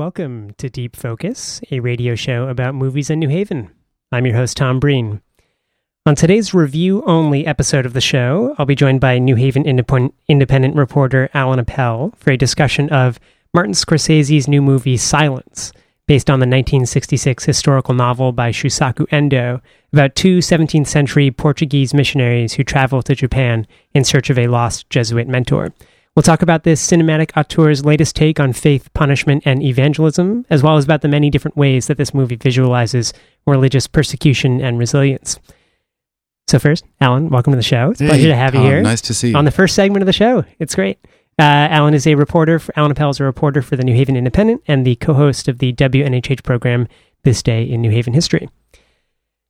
Welcome to Deep Focus, a radio show about movies in New Haven. I'm your host, Tom Breen. On today's review only episode of the show, I'll be joined by New Haven independent, independent reporter Alan Appel for a discussion of Martin Scorsese's new movie Silence, based on the 1966 historical novel by Shusaku Endo about two 17th century Portuguese missionaries who travel to Japan in search of a lost Jesuit mentor. We'll talk about this cinematic auteur's latest take on faith, punishment, and evangelism, as well as about the many different ways that this movie visualizes religious persecution and resilience. So, first, Alan, welcome to the show. It's a Hey, pleasure to have you here Nice to see you. on the first segment of the show. It's great. Uh, Alan is a reporter. For, Alan Appel is a reporter for the New Haven Independent and the co-host of the WNHH program This Day in New Haven History.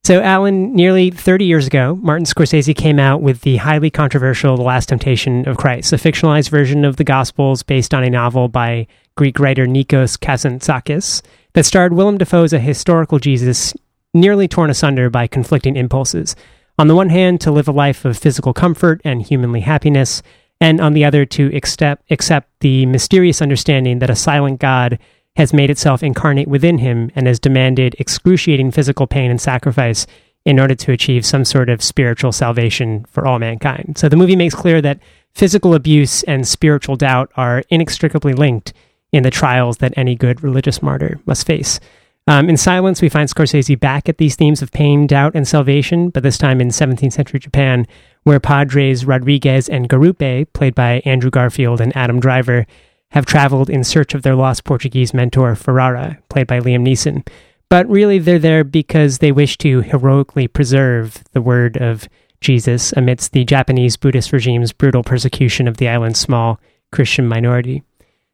So, Alan, nearly 30 years ago, Martin Scorsese came out with the highly controversial The Last Temptation of Christ, a fictionalized version of the Gospels based on a novel by Greek writer Nikos Kazantzakis that starred Willem Dafoe as a historical Jesus nearly torn asunder by conflicting impulses. On the one hand, to live a life of physical comfort and humanly happiness, and on the other, to accept, accept the mysterious understanding that a silent God has made itself incarnate within him and has demanded excruciating physical pain and sacrifice in order to achieve some sort of spiritual salvation for all mankind. So the movie makes clear that physical abuse and spiritual doubt are inextricably linked in the trials that any good religious martyr must face. Um, in Silence, we find Scorsese back at these themes of pain, doubt, and salvation, but this time in 17th century Japan, where Padres Rodriguez and Garupe, played by Andrew Garfield and Adam Driver, have traveled in search of their lost Portuguese mentor, Ferreira, played by Liam Neeson. But really, they're there because they wish to heroically preserve the word of Jesus amidst the Japanese Buddhist regime's brutal persecution of the island's small Christian minority.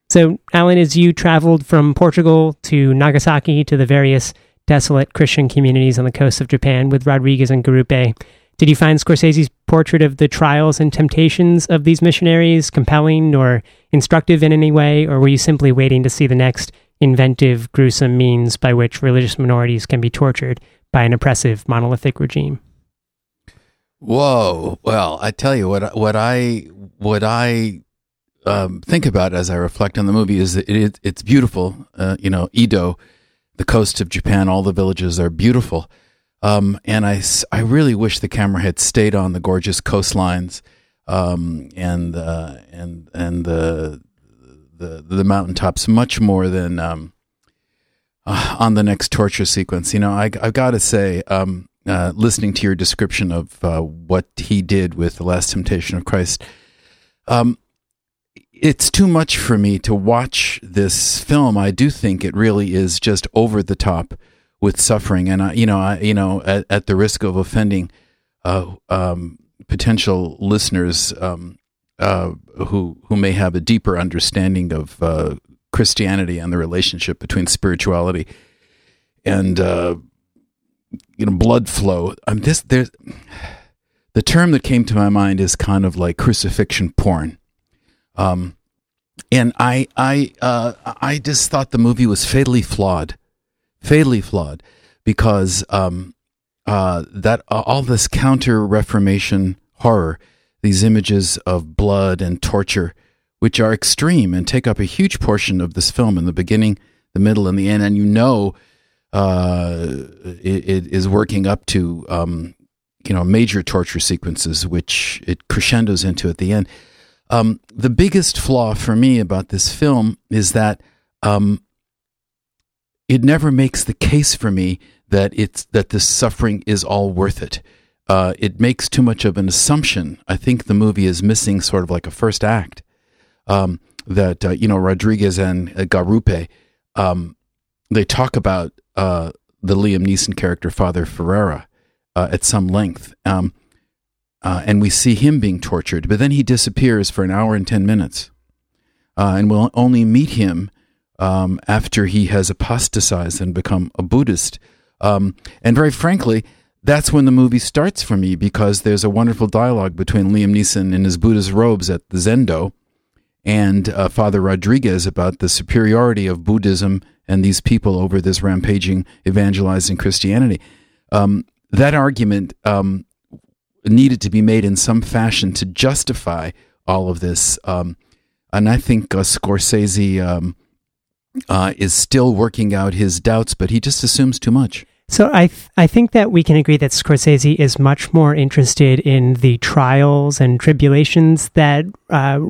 So, Alan, as you traveled from Portugal to Nagasaki to the various desolate Christian communities on the coast of Japan with Rodriguez and Garupe, did you find Scorsese's portrait of the trials and temptations of these missionaries compelling or instructive in any way, or were you simply waiting to see the next inventive, gruesome means by which religious minorities can be tortured by an oppressive, monolithic regime? Whoa. Well, I tell you what. What I what I um, think about as I reflect on the movie is that it, it's beautiful. Uh, you know, Edo, the coast of Japan, all the villages are beautiful. Um, and I really wish the camera had stayed on the gorgeous coastlines um, and uh, and and the the the mountaintops much more than um, uh, on the next torture sequence. You know, I I've got to say, um, uh, listening to your description of uh, what he did with the Last Temptation of Christ, um, it's too much for me to watch this film. I do think it really is just over the top with suffering, and I, you know, I, you know, at, at the risk of offending uh, um, potential listeners um, uh, who who may have a deeper understanding of uh, Christianity and the relationship between spirituality and uh, you know blood flow. I'm this there's the term that came to my mind is kind of like crucifixion porn. Um, and I I uh, I just thought the movie was fatally flawed, fatally flawed, because um, uh, that uh, all this counter Reformation horror, these images of blood and torture, which are extreme and take up a huge portion of this film in the beginning, the middle, and the end, and you know, uh, it, it is working up to um, you know major torture sequences, which it crescendos into at the end. Um, the biggest flaw for me about this film is that um, it never makes the case for me that it's that this suffering is all worth it. Uh, it makes too much of an assumption. I think the movie is missing sort of like a first act. Um, that uh, you know Rodriguez and uh, Garupe, um, they talk about uh, the Liam Neeson character Father Ferreira uh, at some length. Um, uh, and we see him being tortured. But then he disappears for an hour and 10 minutes. And we'll only meet him um, after he has apostatized and become a Buddhist. Um, and very frankly, that's when the movie starts for me because there's a wonderful dialogue between Liam Neeson in his Buddhist robes at the Zendo and uh, Father Rodriguez about the superiority of Buddhism and these people over this rampaging, evangelizing Christianity. Um, that argument um, needed to be made in some fashion to justify all of this. Um, and I think uh, Scorsese um, uh, is still working out his doubts, but he just assumes too much. So I th- I think that we can agree that Scorsese is much more interested in the trials and tribulations that uh,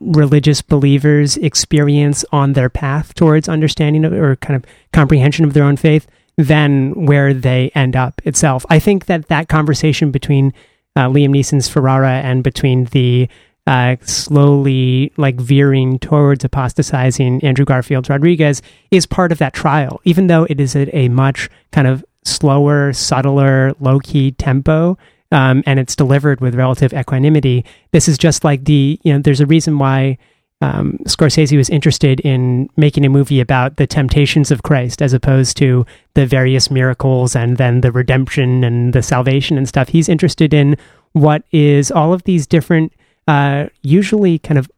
religious believers experience on their path towards understanding of, or kind of comprehension of their own faith than where they end up itself. I think that that conversation between uh, Liam Neeson's Ferreira and between the uh, slowly like veering towards apostatizing Andrew Garfield's Rodriguez is part of that trial, even though it is at a much kind of slower, subtler, low key tempo. Um, and it's delivered with relative equanimity. This is just like the, you know, there's a reason why um, Scorsese was interested in making a movie about the temptations of Christ as opposed to the various miracles and then the redemption and the salvation and stuff. He's interested in what is all of these different uh, usually kind of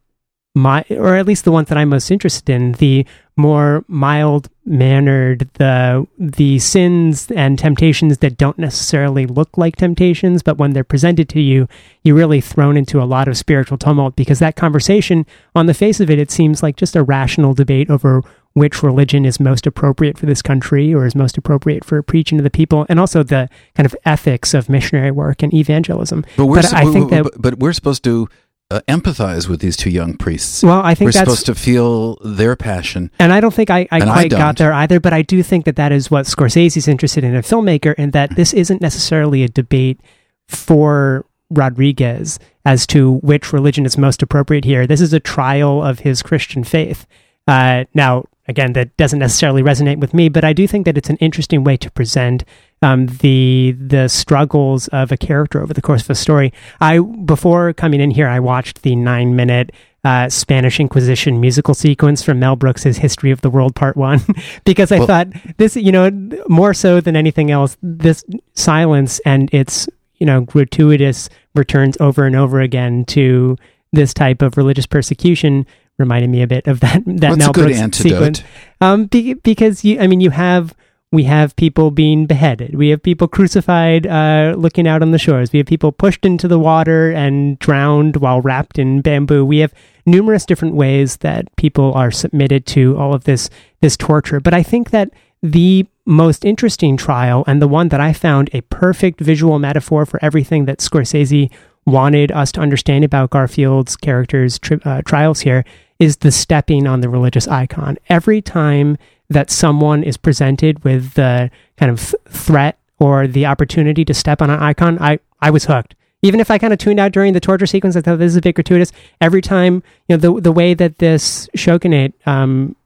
my, or at least the ones that I'm most interested in, the more mild mannered, the the sins and temptations that don't necessarily look like temptations, but when they're presented to you, you're really thrown into a lot of spiritual tumult because that conversation, on the face of it, it seems like just a rational debate over which religion is most appropriate for this country or is most appropriate for preaching to the people, and also the kind of ethics of missionary work and evangelism. But, we're but I think that, but, but we're supposed to uh, empathize with these two young priests. Well, I think we're that's, supposed to feel their passion, and I don't think I, I quite I got there either. But I do think that that is what Scorsese's interested in a filmmaker, and that this isn't necessarily a debate for Rodriguez as to which religion is most appropriate here. This is a trial of his Christian faith. Uh, now, again, that doesn't necessarily resonate with me, but I do think that it's an interesting way to present um, the the struggles of a character over the course of a story. I before coming in here, I watched the nine minute uh, Spanish Inquisition musical sequence from Mel Brooks's History of the World Part One, because I well, thought this, you know, more so than anything else, this silence and its you know gratuitous returns over and over again to this type of religious persecution reminded me a bit of that that What's Mel Brooks antidote? sequence. Um, be, because you, I mean, you have we have people being beheaded. We have people crucified, uh, looking out on the shores. We have people pushed into the water and drowned while wrapped in bamboo. We have numerous different ways that people are submitted to all of this this torture. But I think that the most interesting trial and the one that I found a perfect visual metaphor for everything that Scorsese wanted us to understand about Garfield's character's tri- uh, trials here is the stepping on the religious icon. Every time that someone is presented with the kind of threat or the opportunity to step on an icon, I, I was hooked. Even if I kind of tuned out during the torture sequence, I thought this is a bit gratuitous. Every time, you know, the the way that this shogunate um,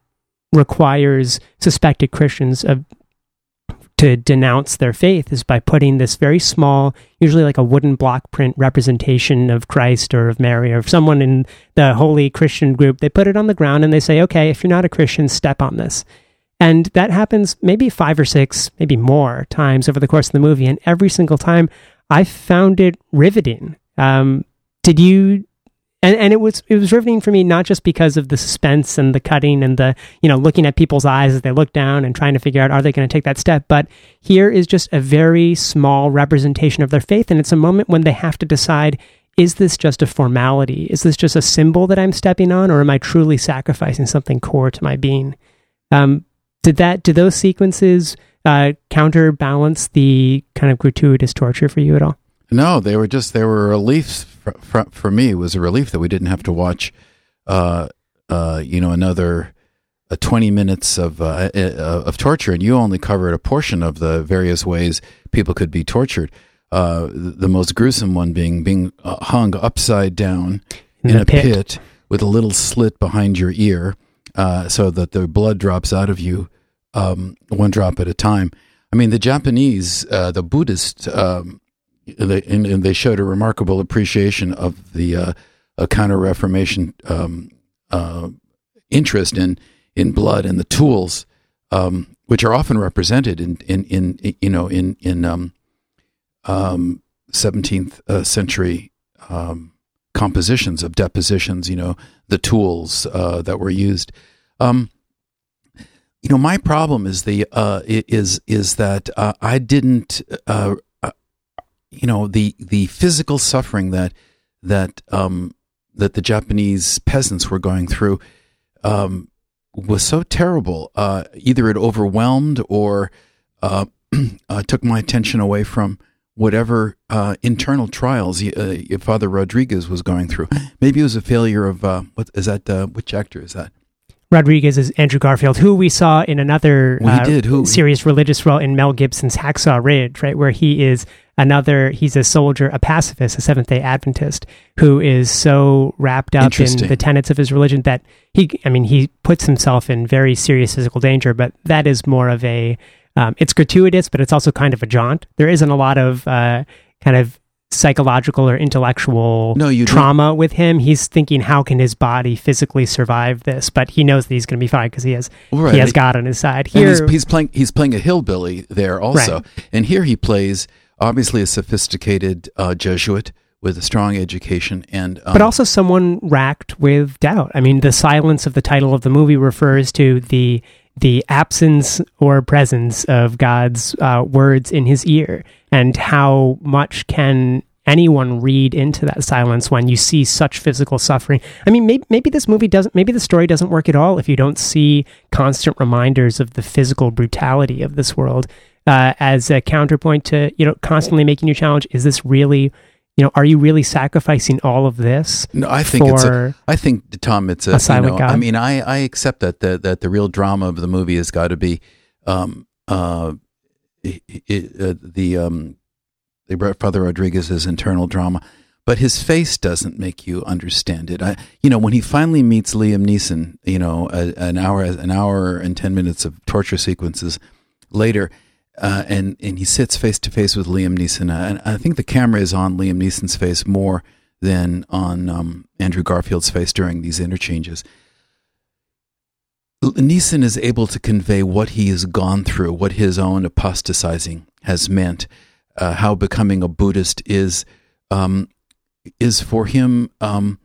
requires suspected Christians of to denounce their faith is by putting this very small, usually like a wooden block print representation of Christ or of Mary or of someone in the holy Christian group. They put it on the ground and they say, okay, if you're not a Christian, step on this. And that happens maybe five or six, maybe more times over the course of the movie. And every single time I found it riveting. Um, did you and and it was it was riveting for me not just because of the suspense and the cutting and the you know looking at people's eyes as they look down and trying to figure out are they going to take that step? But here is just a very small representation of their faith and it's a moment when they have to decide is this just a formality? Is this just a symbol that i'm stepping on or am i truly sacrificing something core to my being? Um, did that did those sequences uh, counterbalance the kind of gratuitous torture for you at all no, they were just they were a relief for, for, for, me. It was a relief that we didn't have to watch, uh, uh, you know, another uh, twenty minutes of uh, uh, of torture, and you only covered a portion of the various ways people could be tortured. Uh, the most gruesome one being being hung upside down in, in a pit. pit. with a little slit behind your ear, so that the blood drops out of you um, one drop at a time. I mean, the Japanese, the Buddhist. Um, they, and, and, they showed a remarkable appreciation of the uh, Counter Reformation um, uh, interest in in blood and the tools, um, which are often represented in in, in you know in in um, 17th uh, century um, compositions of depositions. You know the tools uh, that were used. Um, you know, my problem is the uh, is is that uh, I didn't you know the the physical suffering that that um, that the Japanese peasants were going through. Um, was so terrible. Uh, either it overwhelmed or uh, uh, took my attention away from whatever uh, internal trials uh, Father Rodriguez was going through. Maybe it was a failure of uh, what is that? Uh, which actor is that? Rodriguez is Andrew Garfield, who we saw in another Well, did. Who- serious religious role in Mel Gibson's Hacksaw Ridge, right, where he is another. He's a soldier, a pacifist, a Seventh Day Adventist, who is so wrapped up in the tenets of his religion that he, I mean, he puts himself in very serious physical danger. But that is more of a. Um, it's gratuitous, but it's also kind of a jaunt. There isn't a lot of uh, kind of psychological or intellectual No, you don't- trauma with him. He's thinking, how can his body physically survive this? But he knows that he's going to be fine because he has Right. he has God on his side. Here, he's, he's playing he's playing a hillbilly there also, Right. and here he plays obviously a sophisticated uh, Jesuit with a strong education, and um, but also someone racked with doubt. I mean, the silence of the title of the movie refers to the the absence or presence of God's uh, words in his ear, and how much can anyone read into that silence when you see such physical suffering? I mean, maybe, maybe this movie doesn't, maybe the story doesn't work at all if you don't see constant reminders of the physical brutality of this world uh, as a counterpoint to you know constantly making you challenge. Is this really? You know, are you really sacrificing all of this no, I think it's a, I think Tom, it's a, a you silent know? I mean, I, I accept that the, that the real drama of the movie has got to be um, uh, i i uh, the um, the Father Rodriguez's internal drama, but his face doesn't make you understand it. I, you know, when he finally meets Liam Neeson, you know, a, an hour an hour and ten minutes of torture sequences later. Uh, and and he sits face to face with Liam Neeson, uh, and I think the camera is on Liam Neeson's face more than on um, Andrew Garfield's face during these interchanges. Neeson is able to convey what he has gone through, what his own apostatizing has meant, uh, how becoming a Buddhist is um, is for him um,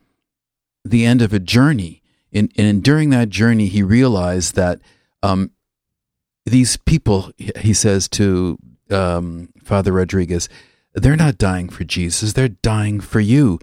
the end of a journey. And, and during that journey, he realized that um, these people, he says to um, Father Rodriguez, they're not dying for Jesus, they're dying for you.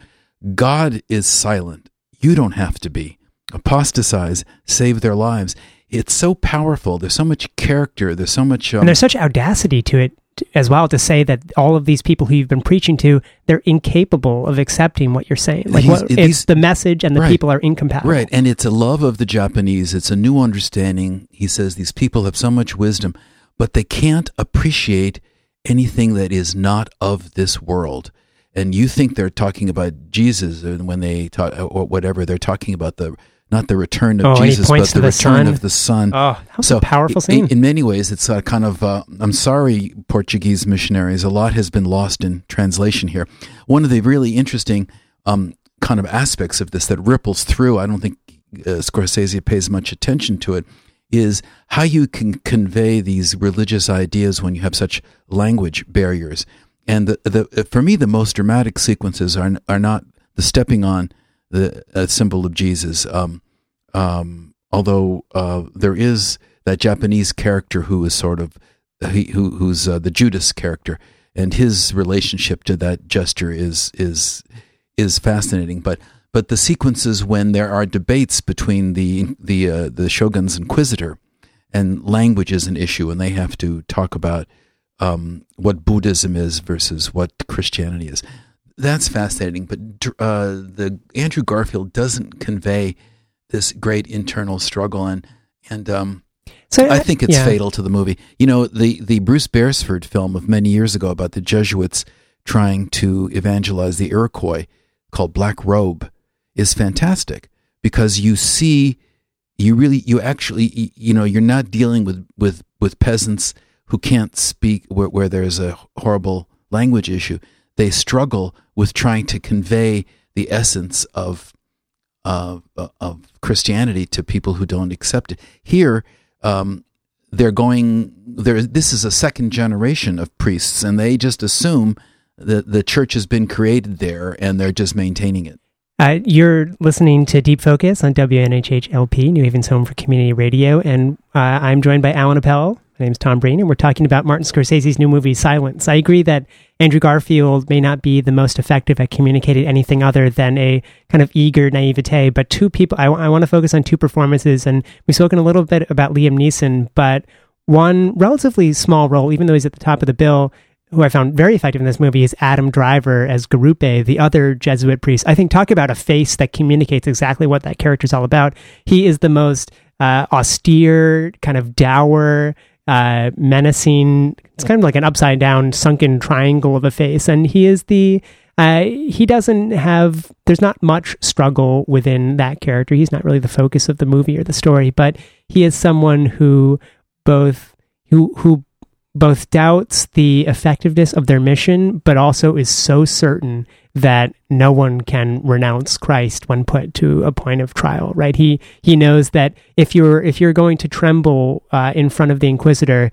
God is silent. You don't have to be. Apostatize, save their lives. It's so powerful. There's so much character. There's so much. Um, and there's such audacity to it as well to say that all of these people who you've been preaching to they're incapable of accepting what you're saying like what, these- it's the message and the Right. people are incompatible Right, and it's a love of the Japanese. It's a new understanding. He says these people have so much wisdom, but they can't appreciate anything that is not of this world. And you think they're talking about Jesus and when they talk or whatever, they're talking about the not the return of Oh, Jesus, but the the return sun. of the Son. oh that was a powerful scene In, many ways, it's a kind of, uh, I'm sorry, Portuguese missionaries, a lot has been lost in translation here. One of the really interesting um, kind of aspects of this that ripples through, I don't think uh, Scorsese pays much attention to it, is how you can convey these religious ideas when you have such language barriers. And the, the, for me, the most dramatic sequences are, are not the stepping on the symbol of Jesus. Um, um, although uh, there is that Japanese character who is sort of he, who who's uh, the Judas character, and his relationship to that gesture is is is fascinating. But but the sequences when there are debates between the the uh, the shogun's inquisitor and language is an issue, and they have to talk about um, what Buddhism is versus what Christianity is. That's fascinating. But uh, the Andrew Garfield doesn't convey this great internal struggle, and and um, so I think it's yeah. fatal to the movie. You know, the the Bruce Beresford film of many years ago about the Jesuits trying to evangelize the Iroquois, called Black Robe, is fantastic because you see, you really, you actually, you know, you're not dealing with with with peasants who can't speak where, where there's a horrible language issue. They struggle with trying to convey the essence of of, of Christianity to people who don't accept it. Here, um, they're going. There, this is a second generation of priests, and they just assume that the church has been created there, and they're just maintaining it. Uh, you're listening to Deep Focus on WNHH LP, New Haven's home for community radio, and uh, I'm joined by Alan Appel, My name is Tom Breen, and we're talking about Martin Scorsese's new movie, Silence. I agree that Andrew Garfield may not be the most effective at communicating anything other than a kind of eager naivete, but two people, I, I want to focus on two performances, and we've spoken a little bit about Liam Neeson, but one relatively small role, even though he's at the top of the bill, who I found very effective in this movie is Adam Driver as Garupe, the other Jesuit priest. I think talk about a face that communicates exactly what that character is all about. He is the most uh, austere, kind of dour, uh, menacing. It's kind of like an upside down, sunken triangle of a face, and he is the. Uh, he doesn't have. There's not much struggle within that character. He's not really the focus of the movie or the story, but he is someone who both who who both doubts the effectiveness of their mission, but also is so certain that no one can renounce Christ when put to a point of trial. Right? He he knows that if you're if you're going to tremble uh, in front of the Inquisitor,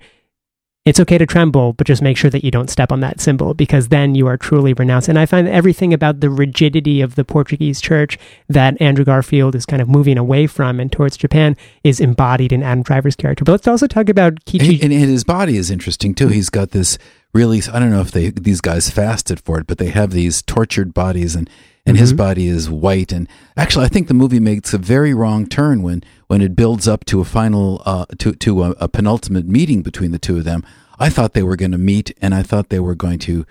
it's okay to tremble, but just make sure that you don't step on that symbol because then you are truly renounced. And I find everything about the rigidity of the Portuguese church that Andrew Garfield is kind of moving away from and towards Japan is embodied in Adam Driver's character. But let's also talk about Kichi. And, and his body is interesting too. He's got this really, I don't know if they these guys fasted for it, but they have these tortured bodies and and mm-hmm. his body is white. And actually, I think the movie makes a very wrong turn when when it builds up to a final uh, to to a, a penultimate meeting between the two of them. I thought they were going to meet, and I thought they were going to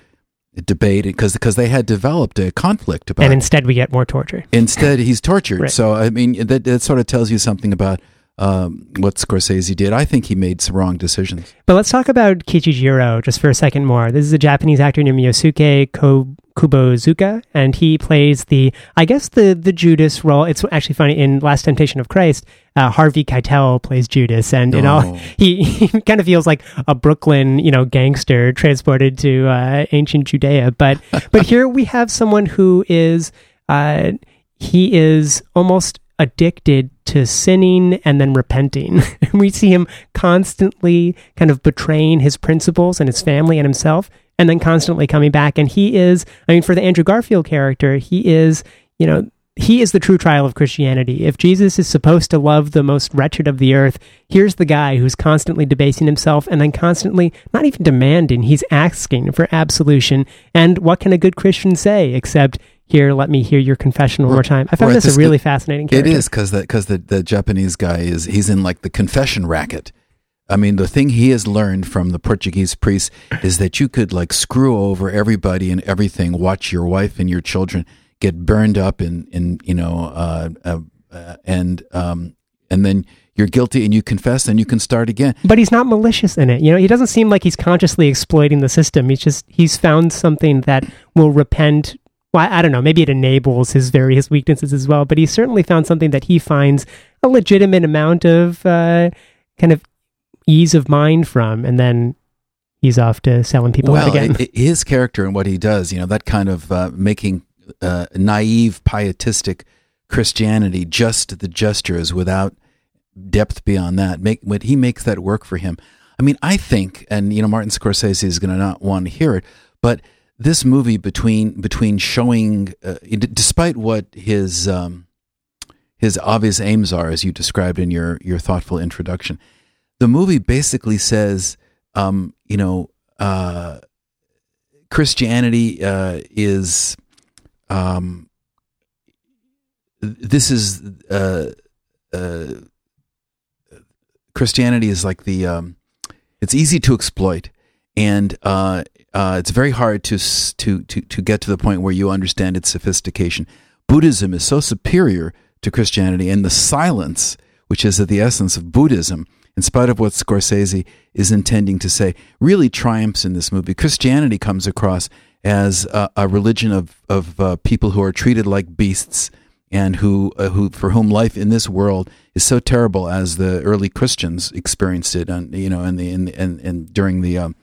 debate because because they had developed a conflict about. And instead, we get more torture. Instead, he's tortured. right. So I mean, that that sort of tells you something about um, what Scorsese did. I think he made some wrong decisions. But let's talk about Kichijiro just for a second more. This is a Japanese actor named Yosuke Ko- Kubozuka, and he plays the, I guess the the Judas role. It's actually funny in Last Temptation of Christ. Uh, Harvey Keitel plays Judas, and you know oh. he, he kind of feels like a Brooklyn you know gangster transported to uh, ancient Judea. But but here we have someone who is uh, he is almost addicted to sinning and then repenting. we see him constantly kind of betraying his principles and his family and himself, and then constantly coming back. And he is, I mean, for the Andrew Garfield character, he is, you know, he is the true trial of Christianity. If Jesus is supposed to love the most wretched of the earth, here's the guy who's constantly debasing himself and then constantly not even demanding, he's asking for absolution. And what can a good Christian say except here, let me hear your confession one more time. I found this, a really fascinating character. It is because the, cause the, the Japanese guy is, he's in like the confession racket. I mean, the thing he has learned from the Portuguese priest is that you could like screw over everybody and everything, watch your wife and your children get burned up in, in you know, uh, uh, uh, and, um, and then you're guilty and you confess and you can start again. But he's not malicious in it. You know, he doesn't seem like he's consciously exploiting the system. He's just, he's found something that will repent well, I don't know, maybe it enables his various weaknesses as well, but he certainly found something that he finds a legitimate amount of uh, kind of ease of mind from, and then he's off to selling people well, out again. his character and what he does, you know, that kind of uh, making uh, naive, pietistic Christianity just the gestures without depth beyond that. Make when he makes that work for him. I mean, I think, and you know, Martin Scorsese is going to not want to hear it, but this movie between between showing, uh, despite what his um, his obvious aims are, as you described in your your thoughtful introduction, the movie basically says, um, you know, uh, Christianity uh, is um, this is uh, uh, Christianity is like the um, it's easy to exploit. And uh, uh, it's very hard to, to to to get to the point where you understand its sophistication. Buddhism is so superior to Christianity, and the silence, which is at the essence of Buddhism, in spite of what Scorsese is intending to say, really triumphs in this movie. Christianity comes across as a, a religion of of uh, people who are treated like beasts and who uh, who for whom life in this world is so terrible as the early Christians experienced it, and you know, in the in and in, during the um,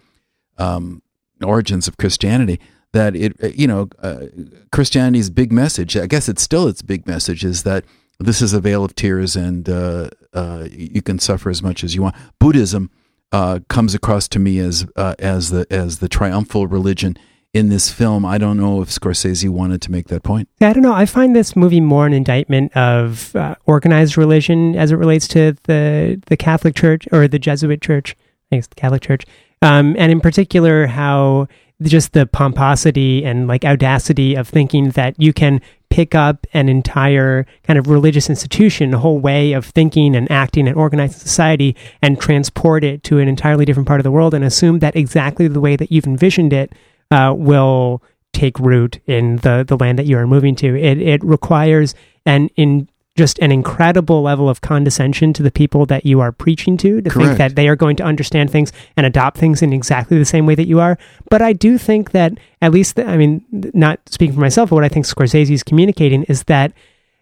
um, origins of Christianity that it uh, you know uh, Christianity's big message I guess it's still its big message is that this is a vale of tears and uh, uh, you can suffer as much as you want. Buddhism uh, comes across to me as uh, as the as the triumphal religion in this film. I don't know if Scorsese wanted to make that point. I don't know. I find this movie more an indictment of organized religion as it relates to the the Catholic Church or the Jesuit Church. Thanks to the Catholic Church, um, and in particular how just the pomposity and like audacity of thinking that you can pick up an entire kind of religious institution, a whole way of thinking and acting and organizing society, and transport it to an entirely different part of the world and assume that exactly the way that you've envisioned it uh, will take root in the, the land that you are moving to. It, it requires an in just an incredible level of condescension to the people that you are preaching to to Correct. think that they are going to understand things and adopt things in exactly the same way that you are but i do think that at least the, i mean not speaking for myself but what i think scorsese is communicating is that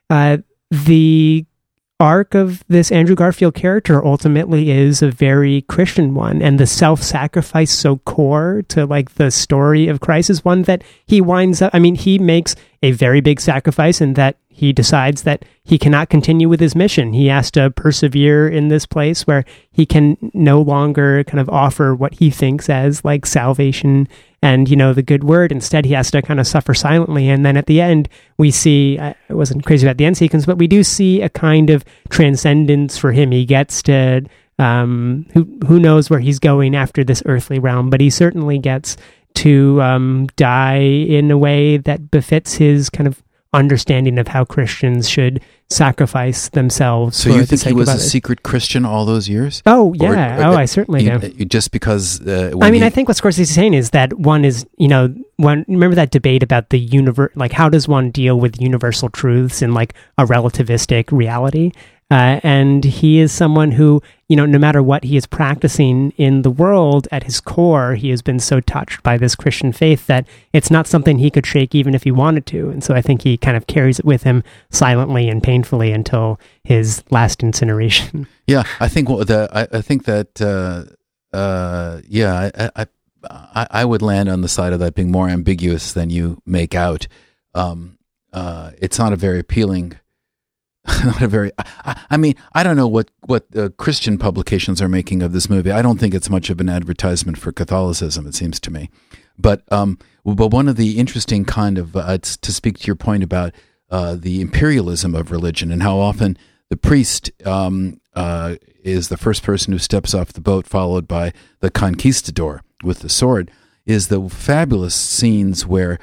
uh, the arc of this Andrew Garfield character ultimately is a very Christian one, and the self-sacrifice so core to like the story of Christ is one that he winds up. I mean, he makes a very big sacrifice in that he decides that he cannot continue with his mission. He has to persevere in this place where he can no longer kind of offer what he thinks as like salvation and you know the good word. Instead he has to kind of suffer silently. And then at the end we see i wasn't crazy about the end sequence but we do see a kind of transcendence for him. He gets to um, who who knows where he's going after this earthly realm but he certainly gets to um, die in a way that befits his kind of understanding of how Christians should sacrifice themselves. So you the think he was a others. secret Christian all those years? Oh yeah. or- oh, I certainly You- do. just because uh, I mean, he- I think what Scorsese is saying is that one is, you know, one remember that debate about the universe, like how does one deal with universal truths in like a relativistic reality? Uh, and he is someone who, you know, no matter what he is practicing in the world, at his core, he has been so touched by this Christian faith that it's not something he could shake even if he wanted to. And so I think he kind of carries it with him silently and painfully until his last incineration. Yeah, I think the I, I think that uh, uh, yeah, I, I I I would land on the side of that being more ambiguous than you make out. Um, uh, it's not a very appealing. Not a very. I, I mean, I don't know what what uh, Christian publications are making of this movie. I don't think it's much of an advertisement for Catholicism. It seems to me, but um, but one of the interesting kind of uh, to speak to your point about uh, the imperialism of religion and how often the priest um, uh, is the first person who steps off the boat, followed by the conquistador with the sword, is the fabulous scenes where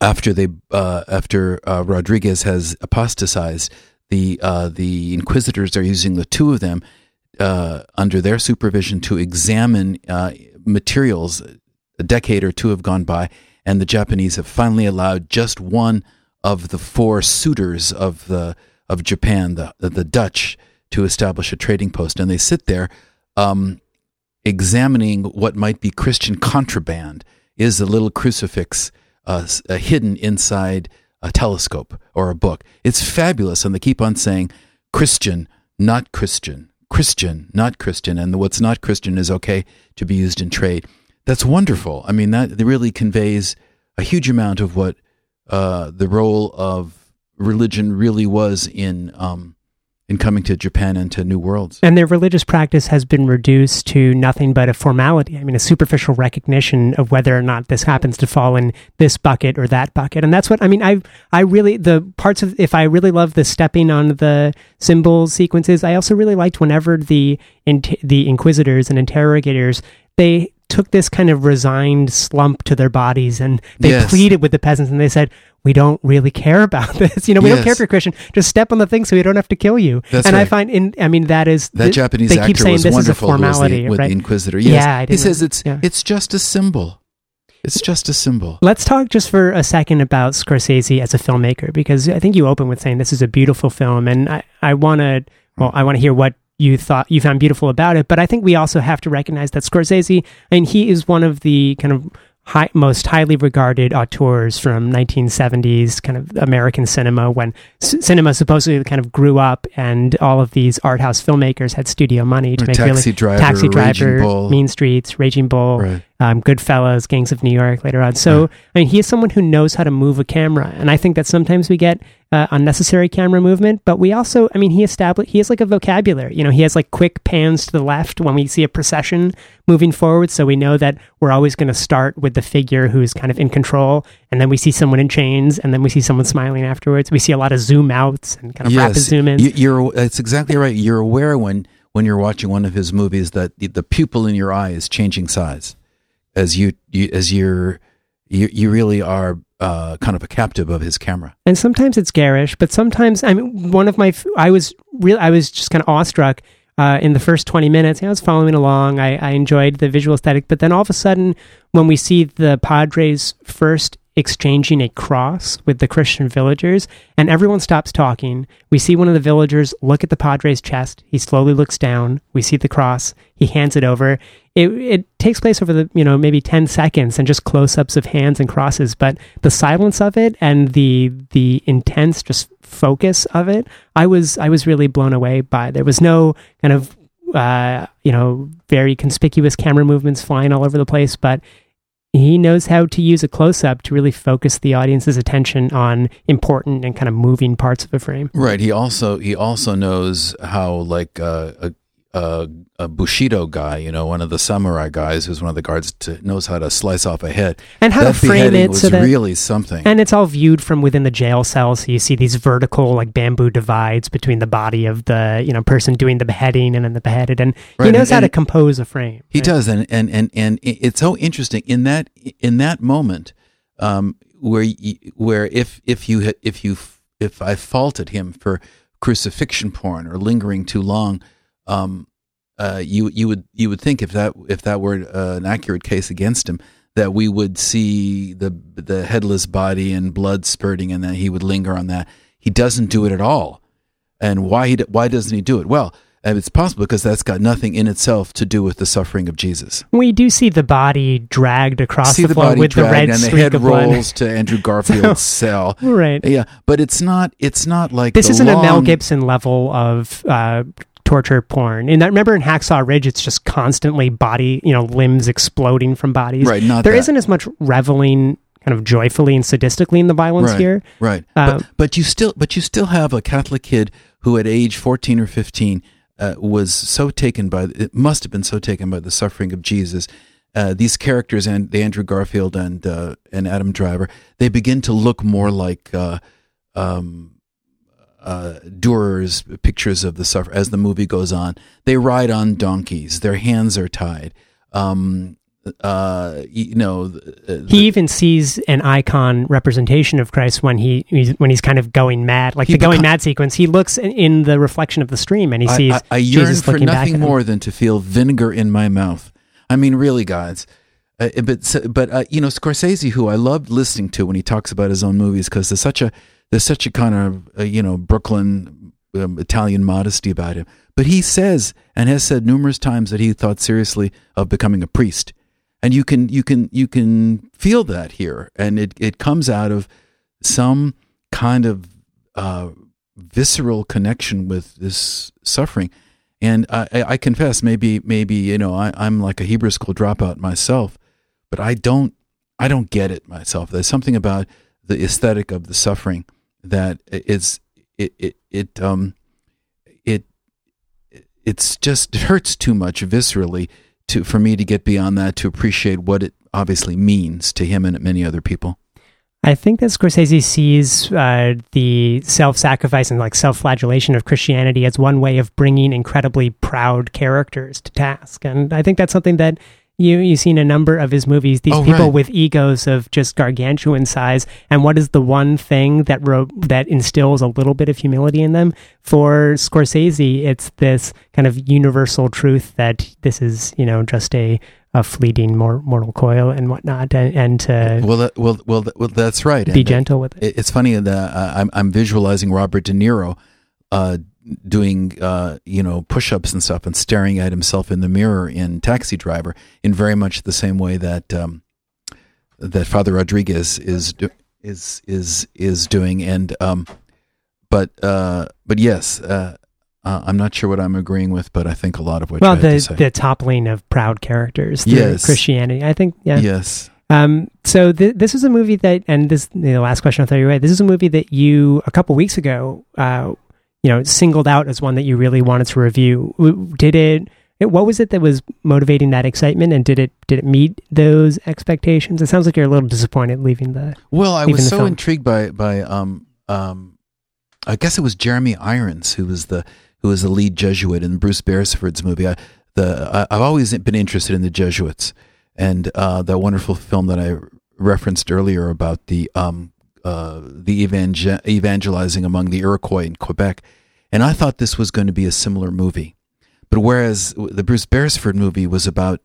after they uh, after uh, Rodriguez has apostatized, the uh, the inquisitors are using the two of them uh, under their supervision to examine uh, materials. A decade or two have gone by, and the Japanese have finally allowed just one of the four suitors of the of Japan, the the Dutch, to establish a trading post, and they sit there. Um, examining what might be Christian contraband is a little crucifix uh, hidden inside a telescope or a book. It's fabulous, and they keep on saying Christian, not Christian, Christian, not Christian, and what's not Christian is okay to be used in trade. That's wonderful. I mean, that really conveys a huge amount of what uh, the role of religion really was in um, in coming to Japan and to new worlds. And their religious practice has been reduced to nothing but a formality. I mean, a superficial recognition of whether or not this happens to fall in this bucket or that bucket. And that's what I mean. I I really the parts of if I really love the stepping on the symbols sequences. I also really liked whenever the in, the inquisitors and interrogators they took this kind of resigned slump to their bodies and they Yes. pleaded with the peasants and they said we don't really care about this you know we don't care if you're christian just step on the thing so we don't have to kill you That's and i find in i mean that is That th- Japanese they keep actor saying was this wonderful. is a formality the, with right the Inquisitor. Yes. Yeah, I he says it's yeah. it's just a symbol. It's just a symbol. Let's talk just for a second about Scorsese as a filmmaker, because I think you open with saying this is a beautiful film, and I, I want to, well, I want to hear what you thought you found beautiful about it. But I think we also have to recognize that Scorsese, I mean, he is one of the kind of high, most highly regarded auteurs from 1970s kind of American cinema, when c- cinema supposedly kind of grew up, and all of these art house filmmakers had studio money to Or make Taxi really Driver, Taxi Driver. Mean Streets, Raging Bull Right. Um, Goodfellas, Gangs of New York later on. So, I mean, he is someone who knows how to move a camera. And I think that sometimes we get uh, unnecessary camera movement, but we also, I mean, he established, he has like a vocabulary. You know, he has like quick pans to the left when we see a procession moving forward. So we know that we're always going to start with the figure who's kind of in control. And then we see someone in chains and then we see someone smiling afterwards. We see a lot of zoom outs and kind of rapid zoom ins. You, you're. It's exactly right. You're aware when when you're watching one of his movies that the, the pupil in your eye is changing size as you, you as you're you, you really are uh, kind of a captive of his camera. And sometimes it's garish, but sometimes I mean, one of my I was real I was just kind of awestruck uh, in the first 20 minutes. I was following along. I, I enjoyed the visual aesthetic, but then all of a sudden, when we see the Padres first exchanging a cross with the Christian villagers, and everyone stops talking. We see one of the villagers look at the Padre's chest. He slowly looks down. We see the cross. He hands it over. It, it takes place over the, you know, maybe 10 seconds and just close ups of hands and crosses. But the silence of it and the, the intense just focus of it, I was, I was really blown away by. There was no kind of, uh, you know, very conspicuous camera movements flying all over the place, but he knows how to use a close up to really focus the audience's attention on important and kind of moving parts of a frame. Right. He also he also knows how like uh, a a, a Bushido guy, you know, one of the samurai guys who's one of the guards to, knows how to slice off a head. And how that to frame it was so that really something. and it's all viewed from within the jail cell so you see these vertical like bamboo divides between the body of the you know person doing the beheading and then the beheaded and Right, he knows and- how to compose a frame He right? does, and and and and it's so interesting in that in that moment um, where where if if you if you if I faulted him for crucifixion porn or lingering too long, um, uh, you you would you would think if that if that were uh, an accurate case against him that we would see the the headless body and blood spurting, and that he would linger on that. He doesn't do it at all, and why he d- why doesn't he do it? Well. uh, It's possible because that's got nothing in itself to do with the suffering of Jesus. we do see the body dragged across See the, the floor with the red and the head of blood rolls to Andrew Garfield's cell. right Yeah, but it's not. It's not like this isn't a Mel Gibson level of uh, torture porn. And that, remember in Hacksaw Ridge, it's just constantly body, you know, limbs exploding from bodies. Right, not There not as much reveling, kind of joyfully and sadistically in the violence right, here. Right, Um, but but you still but you still have a Catholic kid who at age fourteen or fifteen uh, was so taken by it must have been so taken by the suffering of Jesus. Uh, these characters and the Andrew Garfield and uh, and Adam Driver they begin to look more like uh, um, uh, Durer's pictures of the suffer as the movie goes on. They ride on donkeys. Their hands are tied. Um, uh, you know, uh, He even sees an icon representation of Christ when he he's, when he's kind of going mad, like the going beco- mad sequence. He looks in, in the reflection of the stream and he sees I, I, I yearn Jesus for looking back nothing more than to feel vinegar in my mouth. I mean, really, guys. Uh, but but uh, you know, Scorsese, who I loved listening to when he talks about his own movies, because there's such a there's such a kind of uh, you know Brooklyn um, Italian modesty about him. But he says and has said numerous times that he thought seriously of becoming a priest, and you can you can you can feel that here, and it it comes out of some kind of uh, visceral connection with this suffering. And I, I confess, maybe maybe you know I, I'm like a Hebrew school dropout myself, but I don't I don't get it myself. There's something about the aesthetic of the suffering that is it it it um it it's just it hurts too much viscerally to for me to get beyond that to appreciate what it obviously means to him and many other people. I think that Scorsese sees uh, the self-sacrifice and like self-flagellation of Christianity as one way of bringing incredibly proud characters to task, and I think that's something that you you see in a number of his movies. These Oh, people right. with egos of just gargantuan size, and what is the one thing that ro- that instills a little bit of humility in them? For Scorsese, it's this kind of universal truth that this is you know just a a fleeting mor- mortal coil and whatnot, and, and to Well, that, well, well, well, that's right. be And, gentle with it. it- it's funny that uh, I'm I'm visualizing Robert De Niro uh, doing uh, you know push-ups and stuff and staring at himself in the mirror in Taxi Driver in very much the same way that um, that Father Rodriguez is do- is is is doing and um, but uh, but yes. Uh, uh, I'm not sure what I'm agreeing with, but I think a lot of what well the the toppling of proud characters through Yes. christianity i think yeah Yes. um so th- this is a movie that and this the last question i'll throw you away this is a movie that you a couple weeks ago uh you know singled out as one that you really wanted to review did it what was it that was motivating that excitement and did it did it meet those expectations it sounds like you're a little disappointed leaving the Well, I was so film. intrigued by by um um I guess it was Jeremy Irons who was the who is the lead Jesuit in Bruce Beresford's movie. I, the I, have always been interested in the Jesuits, and uh, that wonderful film that I referenced earlier about the um, uh, the evangel- evangelizing among the Iroquois in Quebec, and I thought this was going to be a similar movie. But whereas the Bruce Beresford movie was about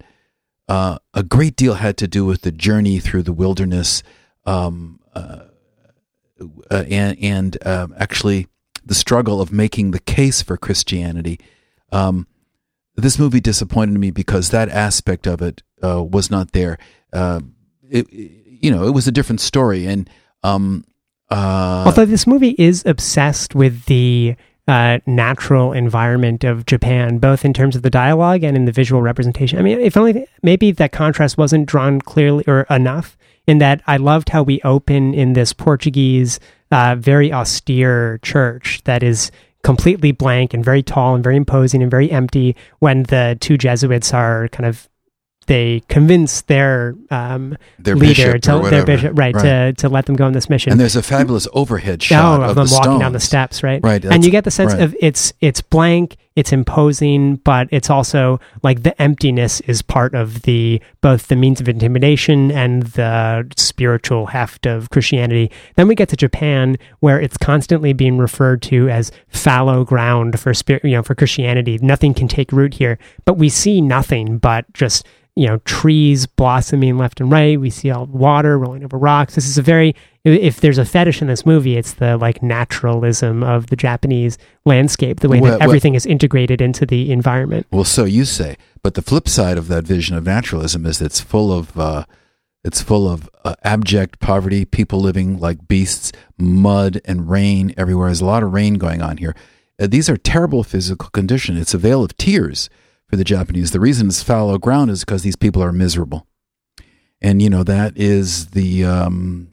uh, a great deal had to do with the journey through the wilderness, um, uh, uh, and, and um, actually the struggle of making the case for Christianity. Um, this movie disappointed me because that aspect of it uh, was not there. Uh, it, you know, it was a different story, and um, uh, although this movie is obsessed with the uh, natural environment of Japan, both in terms of the dialogue and in the visual representation. I mean, if only maybe that contrast wasn't drawn clearly or enough. In that, I loved how we open in this Portuguese, uh, very austere church that is completely blank and very tall and very imposing and very empty when the two Jesuits are kind of they convince their um, their leader bishop to their bishop right, right, to to let them go on this mission. And there's a fabulous overhead shot oh, of, of, them the walking stones. down the steps, right? Right, and you get the sense right. of it's it's blank, it's imposing, but it's also like the emptiness is part of the both the means of intimidation and the spiritual heft of Christianity. Then we get to Japan, where it's constantly being referred to as fallow ground for spirit, you know, for Christianity. Nothing can take root here, but we see nothing but just you know trees blossoming left and right we see all water rolling over rocks this is a very if there's a fetish in this movie it's the like naturalism of the japanese landscape the way Well, that everything is integrated into the environment Well, so you say, but the flip side of that vision of naturalism is it's full of uh, it's full of uh, abject poverty, people living like beasts, mud and rain everywhere. There's a lot of rain going on here. Uh, these are terrible physical conditions. It's a vale of tears for the Japanese. The reason it's fallow ground is because these people are miserable, and you know that is the um,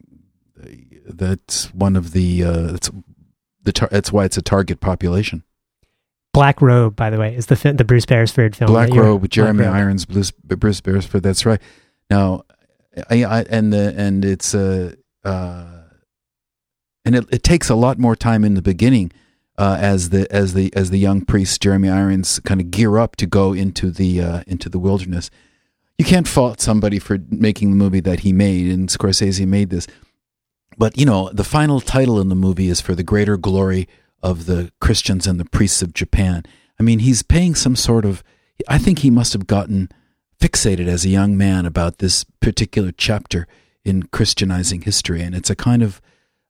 that's one of the uh, that's the tar- that's why it's a target population. black robe by the way is the fi- the bruce beresford film Black Robe with Jeremy Black Irons, Bruce, Bruce Beresford. That's right. Now, I, I, and the and it's uh, uh, and it, it takes a lot more time in the beginning uh, as the as the as the young priest Jeremy Irons kind of gear up to go into the uh, into the wilderness. You can't fault somebody for making the movie that he made, and Scorsese made this. But you know, the final title in the movie is for the greater glory of the Christians and the priests of Japan. I mean, he's paying some sort of. I think he must have gotten fixated as a young man about this particular chapter in Christianizing history, and it's a kind of,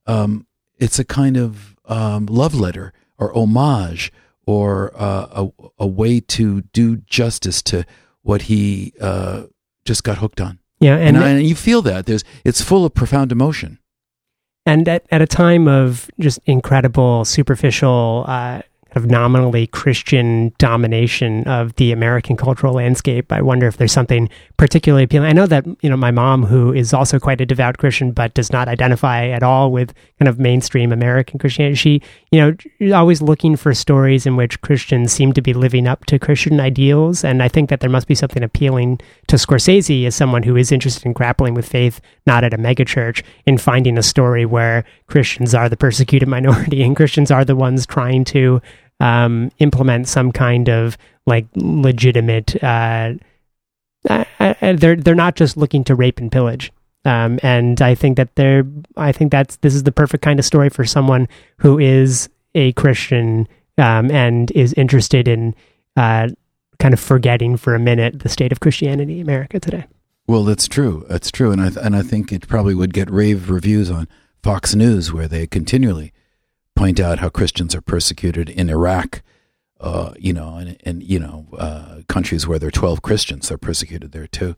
um, it's a kind of um, love letter or homage or uh, a, a way to do justice to what he uh, just got hooked on. yeah And, and I, and you feel that there's it's full of profound emotion. and at, at a time of just incredible superficial uh, of nominally christian domination of the american cultural landscape. I wonder if there's something particularly appealing. I know that you know my mom who is also quite a devout christian but does not identify at all with kind of mainstream american christianity she you know always looking for stories in which christians seem to be living up to christian ideals. And i think that there must be something appealing to scorsese as someone who is interested in grappling with faith not at a megachurch in finding a story where christians are the persecuted minority and christians are the ones trying to um, implement some kind of like legitimate uh, uh, uh, they're they're not just looking to rape and pillage um, and I think that they're I think that's this is the perfect kind of story for someone who is a Christian um, and is interested in uh, kind of forgetting for a minute the state of Christianity in America today. Well, that's true. That's true, and I th- and I think it probably would get rave reviews on Fox News, where they continually point out how Christians are persecuted in Iraq, uh, you know, and, and you know, uh, countries where there are twelve Christians, they're persecuted there too.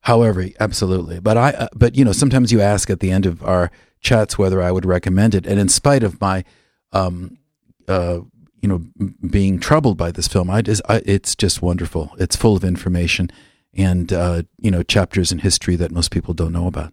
However, absolutely, but I, uh, but you know, sometimes you ask at the end of our chats whether I would recommend it, and in spite of my, um, uh, you know, being troubled by this film, I just, I, it's just wonderful. It's full of information and uh, you know chapters in history that most people don't know about.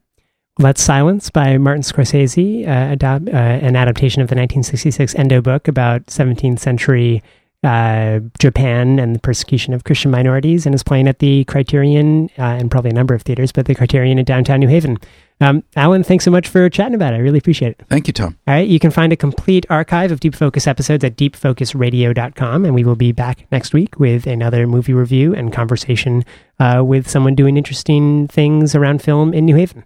Let's Silence by Martin Scorsese, uh, uh, an adaptation of the 1966 Endo book about 17th century uh, Japan and the persecution of Christian minorities, and is playing at the Criterion uh, and probably a number of theaters, but the Criterion in downtown New Haven. Um, Alan, thanks so much for chatting about it. I really appreciate it. Thank you, Tom. All right. You can find a complete archive of Deep Focus episodes at deepfocusradio.com. And we will be back next week with another movie review and conversation uh, with someone doing interesting things around film in New Haven.